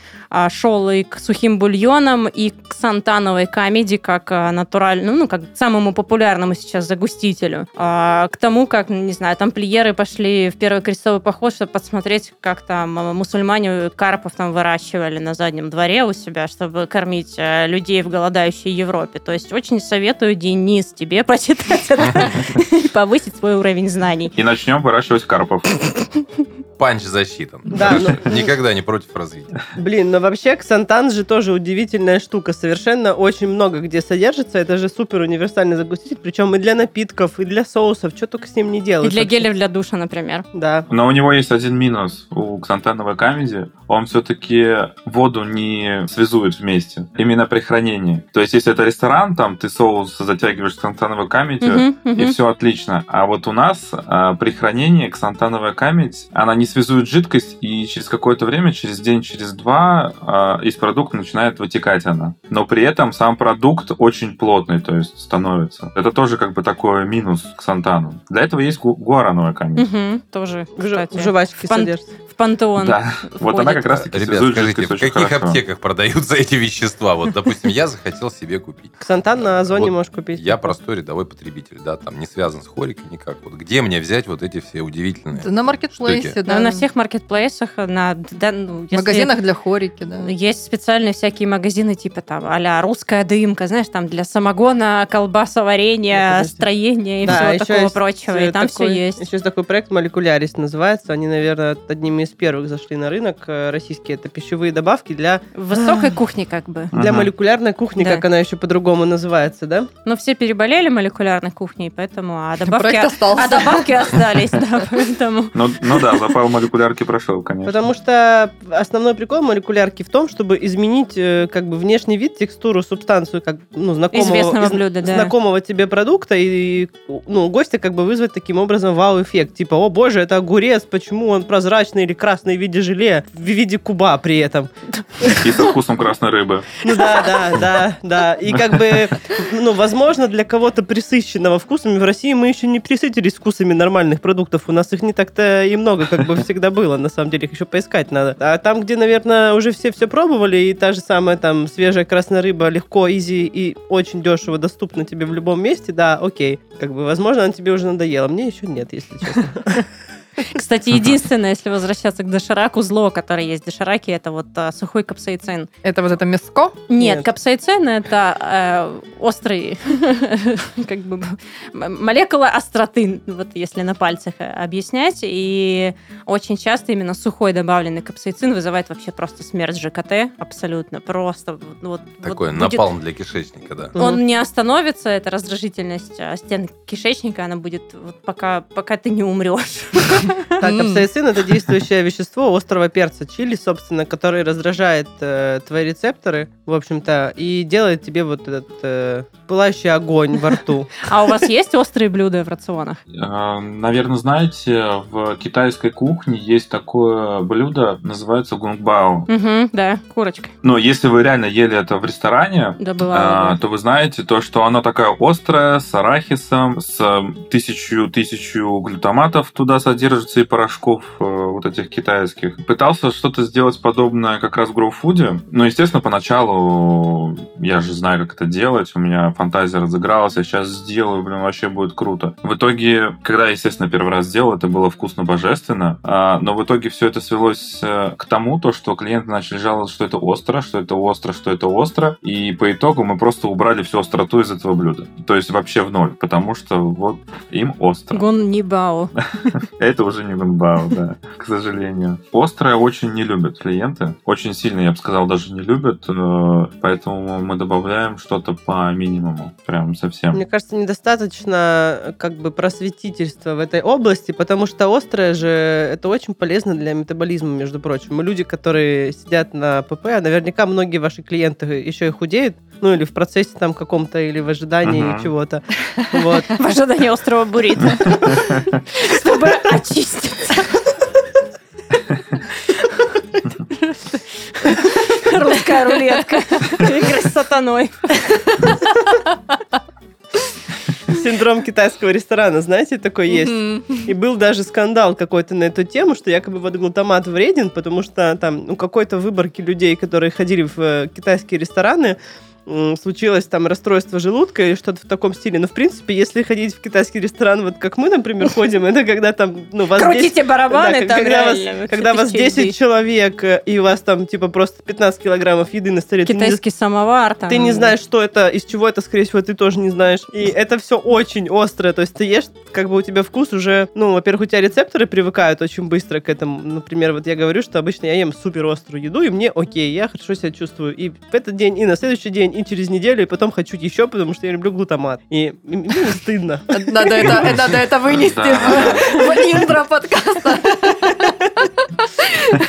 шел и к сухим бульонам, и к сантановой комедии, как натуральному, ну, как самому популярному сейчас загустителю. К тому, как, не знаю, тамплиеры пошли в первый крестовый поход, чтобы посмотреть, как там мусульмане карпов там выращивали на заднем дворе у себя, чтобы кормить людей в голодающей Европе. То есть очень советую, Денис, тебе *laughs* почитать это и повысить свой уровень знаний. И начнем выращивать карпов. *laughs* Панч засчитан. Да, ну- *laughs* Никогда не против развития. Блин, но вообще ксантан же тоже удивительная штука. Совершенно очень много где содержится. Это же супер универсальный загуститель. Причем и для напитков, и для соусов. Что только с ним не И делают. для геля для душа, например. Да. Но у него есть один минус у ксантановой камеди. Он все-таки воду не связует вместе. Именно при хранении. То есть, если это ресторан, там ты соус затягиваешь в ксантановую камедью, Мгм, мгм. и все отлично. А вот у нас а, при хранении ксантановая камедь, она не связует жидкость, и через какое-то время, через день, через два, а, из продукта начинает вытекать она. Но при этом сам продукт очень плотный, то есть становится. Это тоже как бы такой минус ксантану. Для этого есть гу- гуарановая камедь. Мгм, Тоже, кстати. в жвачке В пан- содержится. Пантеон Да, вот она как раз таки Ребят, скажите, в каких хорошо. аптеках продаются эти вещества? Вот, допустим, я захотел себе купить. Ксантан на Озоне Вот можешь купить. Я простой рядовой потребитель, да, там не связан с хорикой никак. Вот где мне взять вот эти все удивительные? На маркетплейсе, да. На всех маркетплейсах, на да, ну, магазинах для хорики, да. Есть специальные всякие магазины, типа там а русская дымка, знаешь, там для самогона, колбаса, Ну, варенья, строения и Да, всего такого прочего. э, И там такой- все есть. Еще есть такой проект «Молекулярис» называется. Они, наверное, одними из первых зашли на рынок э, российские. Это пищевые добавки для, В высокой кухне как бы. для Мгм. молекулярной кухни, Да. как она еще по-другому называется, да? Но все переболели молекулярной кухней, поэтому а добавки, остался. а добавки остались, *laughs* да, поэтому. Ну, ну да, запал молекулярки прошел, конечно. Потому что основной прикол молекулярки в том, чтобы изменить э, как бы внешний вид, текстуру, субстанцию как ну, знакомого, Известного из- блюда, да. знакомого тебе продукта и ну, гостя как бы вызвать таким образом вау-эффект. Типа, о боже, это огурец, почему он прозрачный или красный в виде желе, в виде куба при этом. И со вкусом красной рыбы. Ну да, да, да, да. И как бы, ну, возможно, для кого-то присыщенного вкусами в России мы еще не присытились вкусами нормальных продуктов. У нас их не так-то и много, как бы всегда было. На самом деле их еще поискать надо. А там, где, наверное, уже все все пробовали, и та же самая там свежая красная рыба легко, изи и очень дешево доступна тебе в любом месте, да, окей. Как бы, возможно, она тебе уже надоела. Мне еще нет, если честно. Кстати, единственное, если возвращаться к дошираку, зло, которое есть в дошираке, это вот а, сухой капсаицин. Это вот это мяско. Нет, Нет. капсаицин это э, острый, *laughs* как бы молекула остроты, вот если на пальцах э, объяснять. И очень часто именно сухой добавленный капсаицин вызывает вообще просто смерть ЖКТ, абсолютно просто. Вот, вот Такой будет- напалм для кишечника, да. Он не остановится, эта раздражительность а, стен кишечника, она будет вот пока, пока ты не умрешь. *laughs* *laughs* Так, М. капсаицин это действующее вещество острого перца чили, собственно, который раздражает э, твои рецепторы, в общем-то, и делает тебе вот этот э, пылающий огонь во рту. *laughs* А у вас есть острые блюда в рационах? Наверное, знаете, в китайской кухне есть такое блюдо, называется гунгбао. Угу, да, курочка. Но если вы реально ели это в ресторане, Да, а, то вы знаете то, что оно такая острая, с арахисом, с тысячу тысячу глютаматов туда содержится и порошков э, вот этих китайских. Пытался что-то сделать подобное как раз в гроуфуде. Но, естественно, поначалу я же знаю, как это делать. У меня фантазия разыгралась. Я сейчас сделаю, блин, вообще будет круто. В итоге, когда я, естественно, первый раз сделал, это было вкусно божественно. А, но в итоге все это свелось э, к тому, то, что клиенты начали жаловаться, что это остро, что это остро, что это остро. И по итогу мы просто убрали всю остроту из этого блюда. То есть вообще в ноль. Потому что вот им остро. Гон Нибао. *laughs* *laughs* Это уже не гунбао, да, к сожалению. Острое очень не любят клиенты. Очень сильно, я бы сказал, даже не любят. э, Поэтому мы добавляем что-то по минимуму. Прям совсем. Мне кажется, недостаточно э, как бы просветительства в этой области, потому что острое же это очень полезно для метаболизма, между прочим. Мы люди, которые сидят на ПП, а наверняка многие ваши клиенты еще и худеют, ну или в процессе там каком-то, или в ожидании Мгм. чего-то. Вот. *laughs* В ожидании острого буррито. *laughs* Чтобы очиститься. Русская рулетка. Игры с сатаной. Синдром китайского ресторана, знаете, такой есть. Мгм. И был даже скандал какой-то на эту тему, что якобы вот глутамат вреден, потому что там у какой-то выборки людей, которые ходили в э, китайские рестораны, случилось там расстройство желудка или что-то в таком стиле. Но, в принципе, если ходить в китайский ресторан, вот как мы, например, *laughs* ходим, это когда там, ну, вас 10 Крутите барабаны, да, когда вас, когда вас тысяча 10 еды. человек, и у вас там, типа, просто 15 килограммов еды на столе, ты не Китайский самовар там. ты не знаешь, что это, из чего это, скорее всего, ты тоже не знаешь. И это все очень острое. То есть ты ешь, как бы у тебя вкус уже... Ну, во-первых, у тебя рецепторы привыкают очень быстро к этому. Например, вот я говорю, что обычно я ем супер острую еду, и мне окей, я хорошо себя чувствую. И в этот день, и на следующий день, и через неделю, и потом хочу еще, потому что я люблю глутамат. И, мне не стыдно. Надо это, надо это вынести в, в интро подкаста.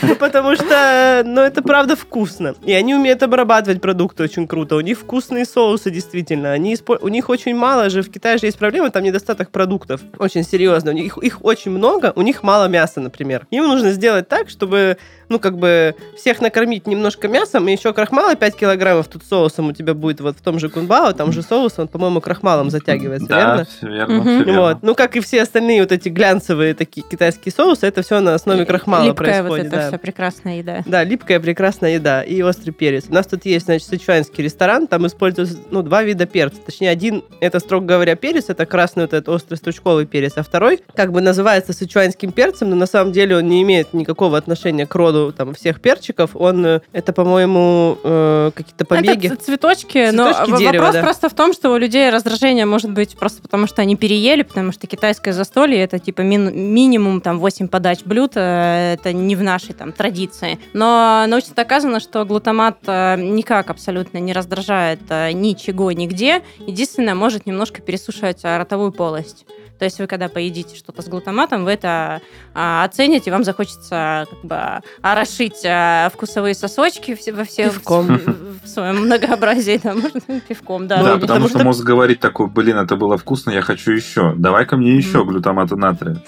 Ну, потому что, ну, это правда вкусно. И они умеют обрабатывать продукты очень круто. У них вкусные соусы, действительно. Они испо- У них очень мало же, в Китае же есть проблема, там недостаток продуктов. Очень серьезно. У них их очень много, у них мало мяса, например. Им нужно сделать так, чтобы, ну, как бы, всех накормить немножко мясом, и еще крахмала 5 килограммов тут соусом у тебя будет вот в том же кунбао, там же соус, он, по-моему, крахмалом затягивается, Да, верно? все верно, верно. Вот. Ну, как и все остальные вот эти глянцевые такие китайские соусы, это все на основе крахмала Липкая вот происходит. это да. все прекрасная еда. Да, липкая прекрасная еда и острый перец. У нас тут есть, значит, сычуанский ресторан, там используются, ну, два вида перца. Точнее, один, это, строго говоря, перец, это красный вот этот острый стручковый перец, а второй, как бы называется сычуанским перцем, но на самом деле он не имеет никакого отношения к роду там всех перчиков. Он, э, это, по-моему, э, какие-то побеги. Это цветочки, но Цветочки в- дерева, вопрос да. просто в том, что у людей раздражение может быть просто потому, что они переели, потому что китайское застолье это типа мин- минимум там 8 подач блюд, э, это не в нашей там традиции. Но научно доказано, что глутамат э, никак абсолютно не раздражает э, ничего нигде. Единственное, может немножко пересушивать ротовую полость. То есть вы когда поедите что-то с глутаматом, вы это а, оцените, вам захочется как бы орошить а, вкусовые сосочки во все Пивком. в, в своем многообразии, да, можно *laughs* пивком, да. Да, Ну, потому, что, мозг говорит такой, блин, это было вкусно, я хочу еще. Давай-ка мне еще глютамата натрия.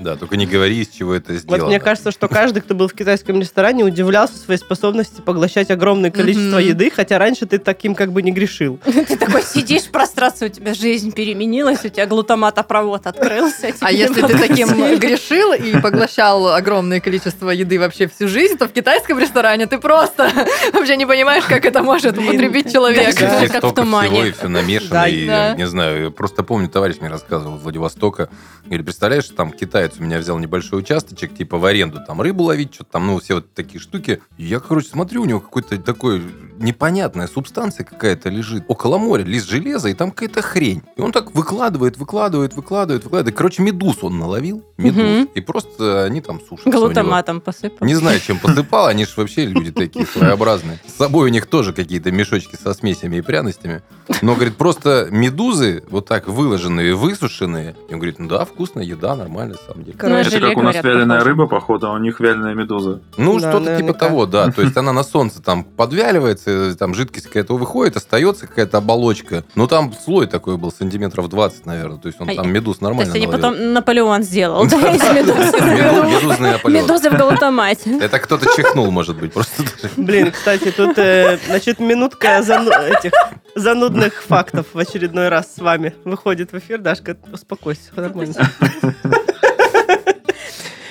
Да, только не говори, из чего это Вот сделано. мне кажется, что каждый, кто был в китайском ресторане, удивлялся своей способности поглощать огромное количество еды, хотя раньше ты таким как бы не грешил. *laughs* Ты такой сидишь в пространстве, у тебя жизнь переменилась, у тебя глутаматопровод открылся. А если ты таким грешил и поглощал огромное количество еды вообще всю жизнь, то в китайском ресторане ты просто *laughs* вообще не понимаешь, как это может употребить Да, человек. как в тумане. всего, и все намешано, Да, и, не знаю, просто помню, товарищ мне рассказывал из Владивостока, говорит, представляешь, там китаец у меня взял небольшой участочек, типа в аренду, там рыбу ловить, что-то там, ну, все вот такие штуки. И я, короче, смотрю, у него какой-то такой непонятная субстанция какая-то лежит около моря, лист железа, и там какая-то хрень. И он так выкладывает, выкладывает, выкладывает, выкладывает. Короче, медуз он наловил, медуз, Мгм. и просто они там него. Глутаматом посыпал. Не знаю, чем посыпал, они же вообще люди такие своеобразные. С собой у них тоже какие-то мешочки со смесями и пряностями. Но, говорит, просто медузы вот так выложенные, высушенные. И он говорит, ну да, вкусная еда, нормально, на самом деле. Короче, Это как у нас говорят, вяленая похоже. рыба, походу, а у них вяленая медуза. Ну, Да, что-то типа наверняка. того, да. То есть она на солнце там подвяливается, там жидкость какая-то выходит, остается какая-то оболочка. Ну, там слой такой был, сантиметров 20, наверное. То есть он А там медуз То нормально есть они потом Наполеон сделал, *laughs* да, из медузы. Меду- Медузный Наполеон. Медузы в глутамате. Это кто-то чихнул, может быть, просто. Блин, кстати, тут, э, значит, минутка этих занудных фактов в очередной раз с вами выходит в эфир. Дашка, успокойся, нормально.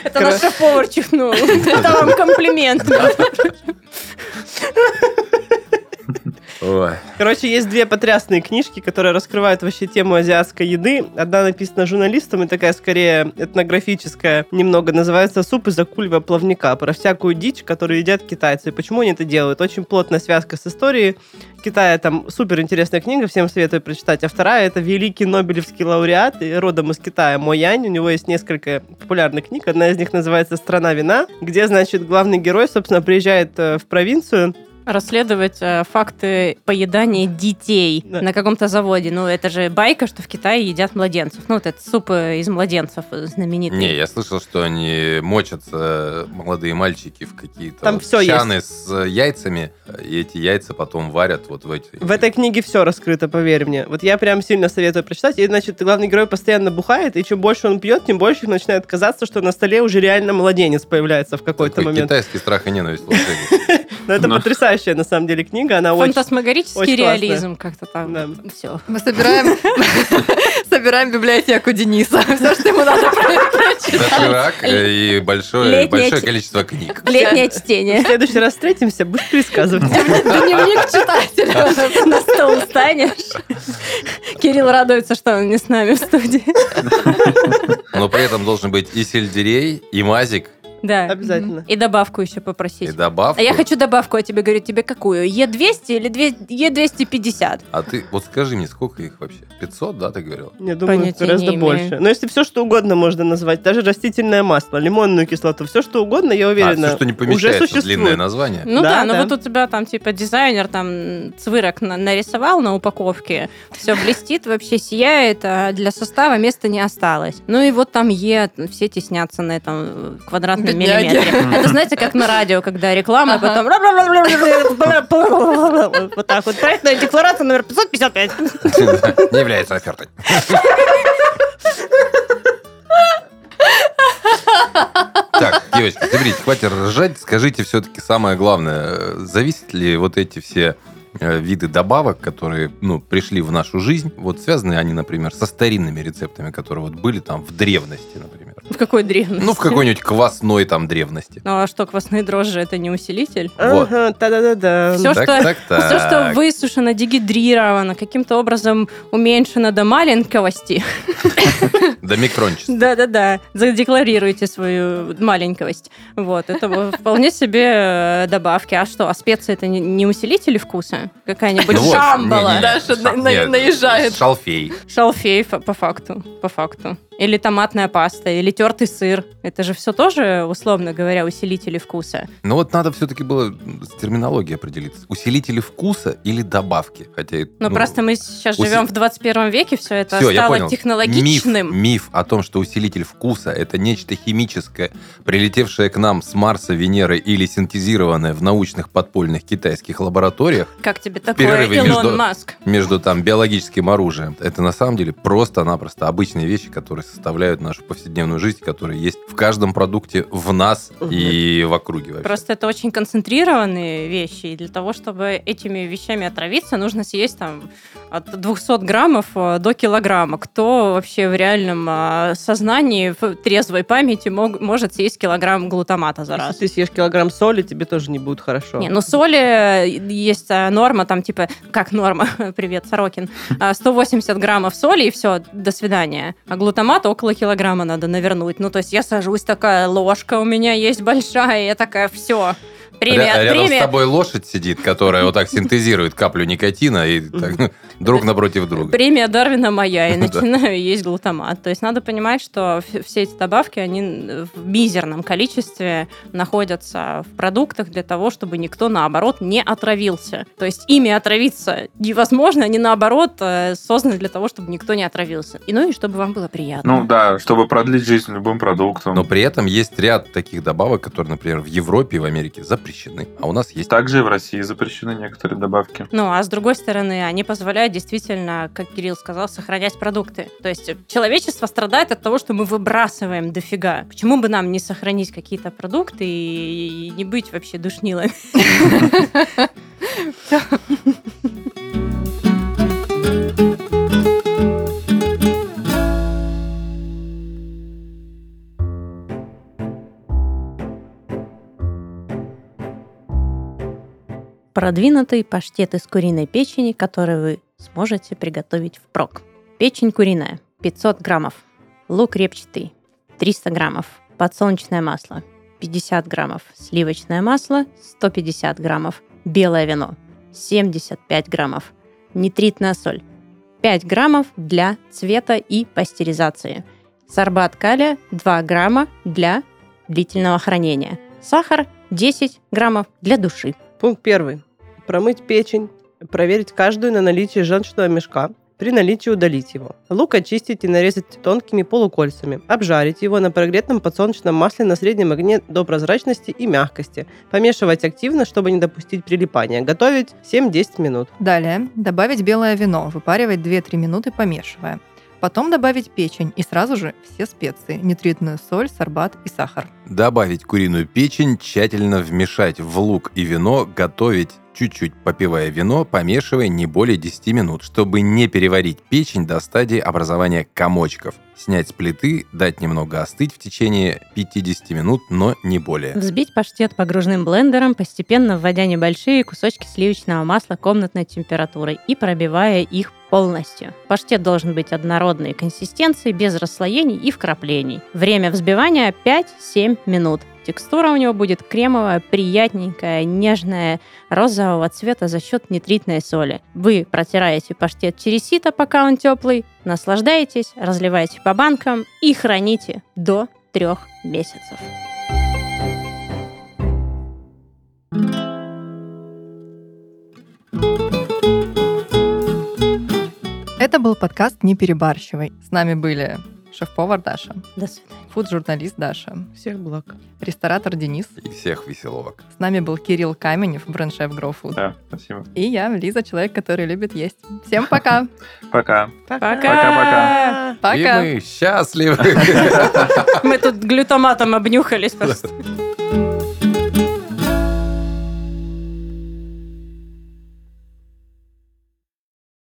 Это наш шеф-повар чихнул. Это вам комплимент. *laughs* Ой. Короче, есть две потрясные книжки, которые раскрывают вообще тему азиатской еды. Одна написана журналистом и такая скорее этнографическая, немного называется «Суп из акульего плавника» про всякую дичь, которую едят китайцы. Почему они это делают? Очень плотная связка с историей Китая. Там супер интересная книга, всем советую прочитать. А вторая это великий нобелевский лауреат родом из Китая Мо Янь. У него есть несколько популярных книг. Одна из них называется «Страна вина», где, значит, главный герой, собственно, приезжает э, в провинцию, Расследовать э, факты поедания детей Да. на каком-то заводе. Ну, это же байка, что в Китае едят младенцев. Ну, вот этот суп э, из младенцев э, знаменитый. Не, я слышал, что они мочатся, молодые мальчики, в какие-то Там вот всё чаны с яйцами, и эти яйца потом варят вот в эти... В этой книге все раскрыто, поверь мне. Вот я прям сильно советую прочитать. И, значит, главный герой постоянно бухает, и чем больше он пьет, тем больше начинает казаться, что на столе уже реально младенец появляется в какой-то Такой момент. китайский страх и ненависть. *laughs* Но это Ну. потрясающе потрясающая, на самом деле, книга. Она очень... Фантасмагорический очень классная. реализм как-то там. Да. Все. Мы собираем, *laughs* собираем библиотеку Дениса. *laughs* Все, что ему надо про- прочитать. Доширак э, и большое, количество книг. Летнее В чтение. следующий раз встретимся, будешь пересказывать. *laughs* Дневник читателя. На стол станешь. Кирилл радуется, что он не с нами в студии. Но при этом должен быть и сельдерей, и мазик, Да. Обязательно. И добавку еще и попросить. добавку. А я хочу добавку, а тебе говорю, тебе какую? Е200 или две- Е250? А ты, вот скажи мне, сколько их вообще? 500, да, ты говорил? Я думаю, Понятия гораздо не имею. больше. Но если все что угодно можно назвать, даже растительное масло, лимонную кислоту, все что угодно, я А, уверена, все, что не уже помещается в существует. длинное название. Ну да, Да, но да. вот у тебя там типа дизайнер там цвырок на- нарисовал на упаковке, все блестит, вообще сияет, а для состава места не осталось. Ну и вот там Е, все теснятся на этом квадратном. Миллиметре. Это знаете, как на радио, когда реклама, а потом вот так вот. Проектная декларация номер 555. Не является офертой. Так, девочки, соберите, хватит ржать. Скажите все-таки самое главное. Зависят ли вот эти все виды добавок, которые ну, пришли в нашу жизнь, вот связаны они, например, со старинными рецептами, которые вот были там в древности, например. В какой древности? Ну, в какой-нибудь квасной там древности. Ну а что, квасные дрожжи это не усилитель? Вот. Ага, та-да-да-да. Все, Так, что, так, так. все, что высушено, дегидрировано, каким-то образом уменьшено до маленьковости, *laughs* До микрончества. Да-да-да, задекларируйте свою маленьковость. Вот, это вот вполне себе э, добавки. А что, а специи это не, не усилители вкуса? Какая-нибудь Ну шамбала? Даша наезжает. Шалфей. Шалфей по факту, по факту. Или томатная паста, или тертый сыр. Это же все тоже, условно говоря, усилители вкуса. Ну вот надо все-таки было с терминологией определиться. Усилители вкуса или добавки? Хотя, Но ну, просто мы сейчас уси- живем в 21 веке, все это Всё, я стало понял. технологичным. Миф, миф о том, что усилитель вкуса это нечто химическое, прилетевшее к нам с Марса, Венеры или синтезированное в научных подпольных китайских лабораториях Как тебе такое, Илон между- Маск? между там биологическим оружием. Это на самом деле просто-напросто обычные вещи, которые составляют нашу повседневную жизнь, которые есть в каждом продукте в нас и в округе вообще. Просто это очень концентрированные вещи, и для того, чтобы этими вещами отравиться, нужно съесть там от 200 граммов э, до килограмма. Кто вообще в реальном э, сознании, в трезвой памяти мог- может съесть килограмм глутамата за раз? Если ты съешь килограмм соли, тебе тоже не будет хорошо. Не, ну соли э, есть э, норма, там типа, как норма, *laughs* привет, Сорокин, А, 180 граммов соли и все, до свидания. А глутамата около килограмма надо навернуть. Ну, то есть я сажусь, такая ложка у меня есть большая, я такая, все, премия, Ря- Рядом премия, с тобой лошадь сидит, которая вот так синтезирует каплю никотина и так, друг напротив друга. Премия Дарвина моя, и *laughs* начинаю есть глутамат. То есть надо понимать, что все эти добавки, они в мизерном количестве находятся в продуктах для того, чтобы никто, наоборот, не отравился. То есть ими отравиться невозможно, они, наоборот, э, созданы для того, чтобы никто не отравился. И ну и чтобы вам было приятно. Ну да, чтобы продлить жизнь любым продуктом. Но при этом есть ряд таких добавок, которые, например, в Европе и в Америке запрещены, а у нас есть Также и в России запрещены некоторые добавки. Ну, а с другой стороны, они позволяют действительно, как Кирилл сказал, сохранять продукты. То есть человечество страдает от того, что мы выбрасываем дофига. Почему бы нам не сохранить какие-то продукты и не быть вообще душнилами? *laughs* Продвинутый паштет из куриной печени, который вы сможете приготовить впрок. Печень куриная 500 граммов, лук репчатый 300 граммов, подсолнечное масло 50 граммов, сливочное масло 150 граммов, белое вино 75 граммов, нитритная соль 5 граммов для цвета и пастеризации, сорбат калия 2 грамма для длительного хранения, сахар 10 граммов для души. Пункт первый. Промыть печень, проверить каждую на наличие желчного мешка. При наличии удалить его. Лук очистить и нарезать тонкими полукольцами. Обжарить его на прогретом подсолнечном масле на среднем огне до прозрачности и мягкости. Помешивать активно, чтобы не допустить прилипания. Готовить 7-10 минут. Далее добавить белое вино, выпаривать 2-3 минуты, помешивая. Потом добавить печень и сразу же все специи, нитритную соль, сорбат и сахар. добавить куриную печень, тщательно вмешать в лук и вино, готовить чуть-чуть попивая вино, помешивая не более 10 минут, чтобы не переварить печень до стадии образования комочков. Снять с плиты, дать немного остыть в течение 50 минут, но не более. Взбить паштет погружным блендером, постепенно вводя небольшие кусочки сливочного масла комнатной температурой и пробивая их полностью. Паштет должен быть однородной консистенции, без расслоений и вкраплений. Время взбивания 5-7 минут. Текстура у него будет кремовая, приятненькая, нежная, розового цвета за счет нитритной соли. Вы протираете паштет через сито, пока он теплый, наслаждаетесь, разливаете по банкам и храните до трех месяцев. Это был подкаст «Не перебарщивай». С нами были шеф-повар Даша, До свидания. фуд-журналист Даша, Всех благ. ресторатор Денис. И всех веселовок. С нами был Кирилл Каменев, бренд-шеф Grow Food. Да, спасибо. И я, Лиза, человек, который любит есть. Всем пока! *laughs* Пока. Пока. И Пока! мы счастливы. *laughs* Мы тут глютаматом обнюхались просто. *laughs*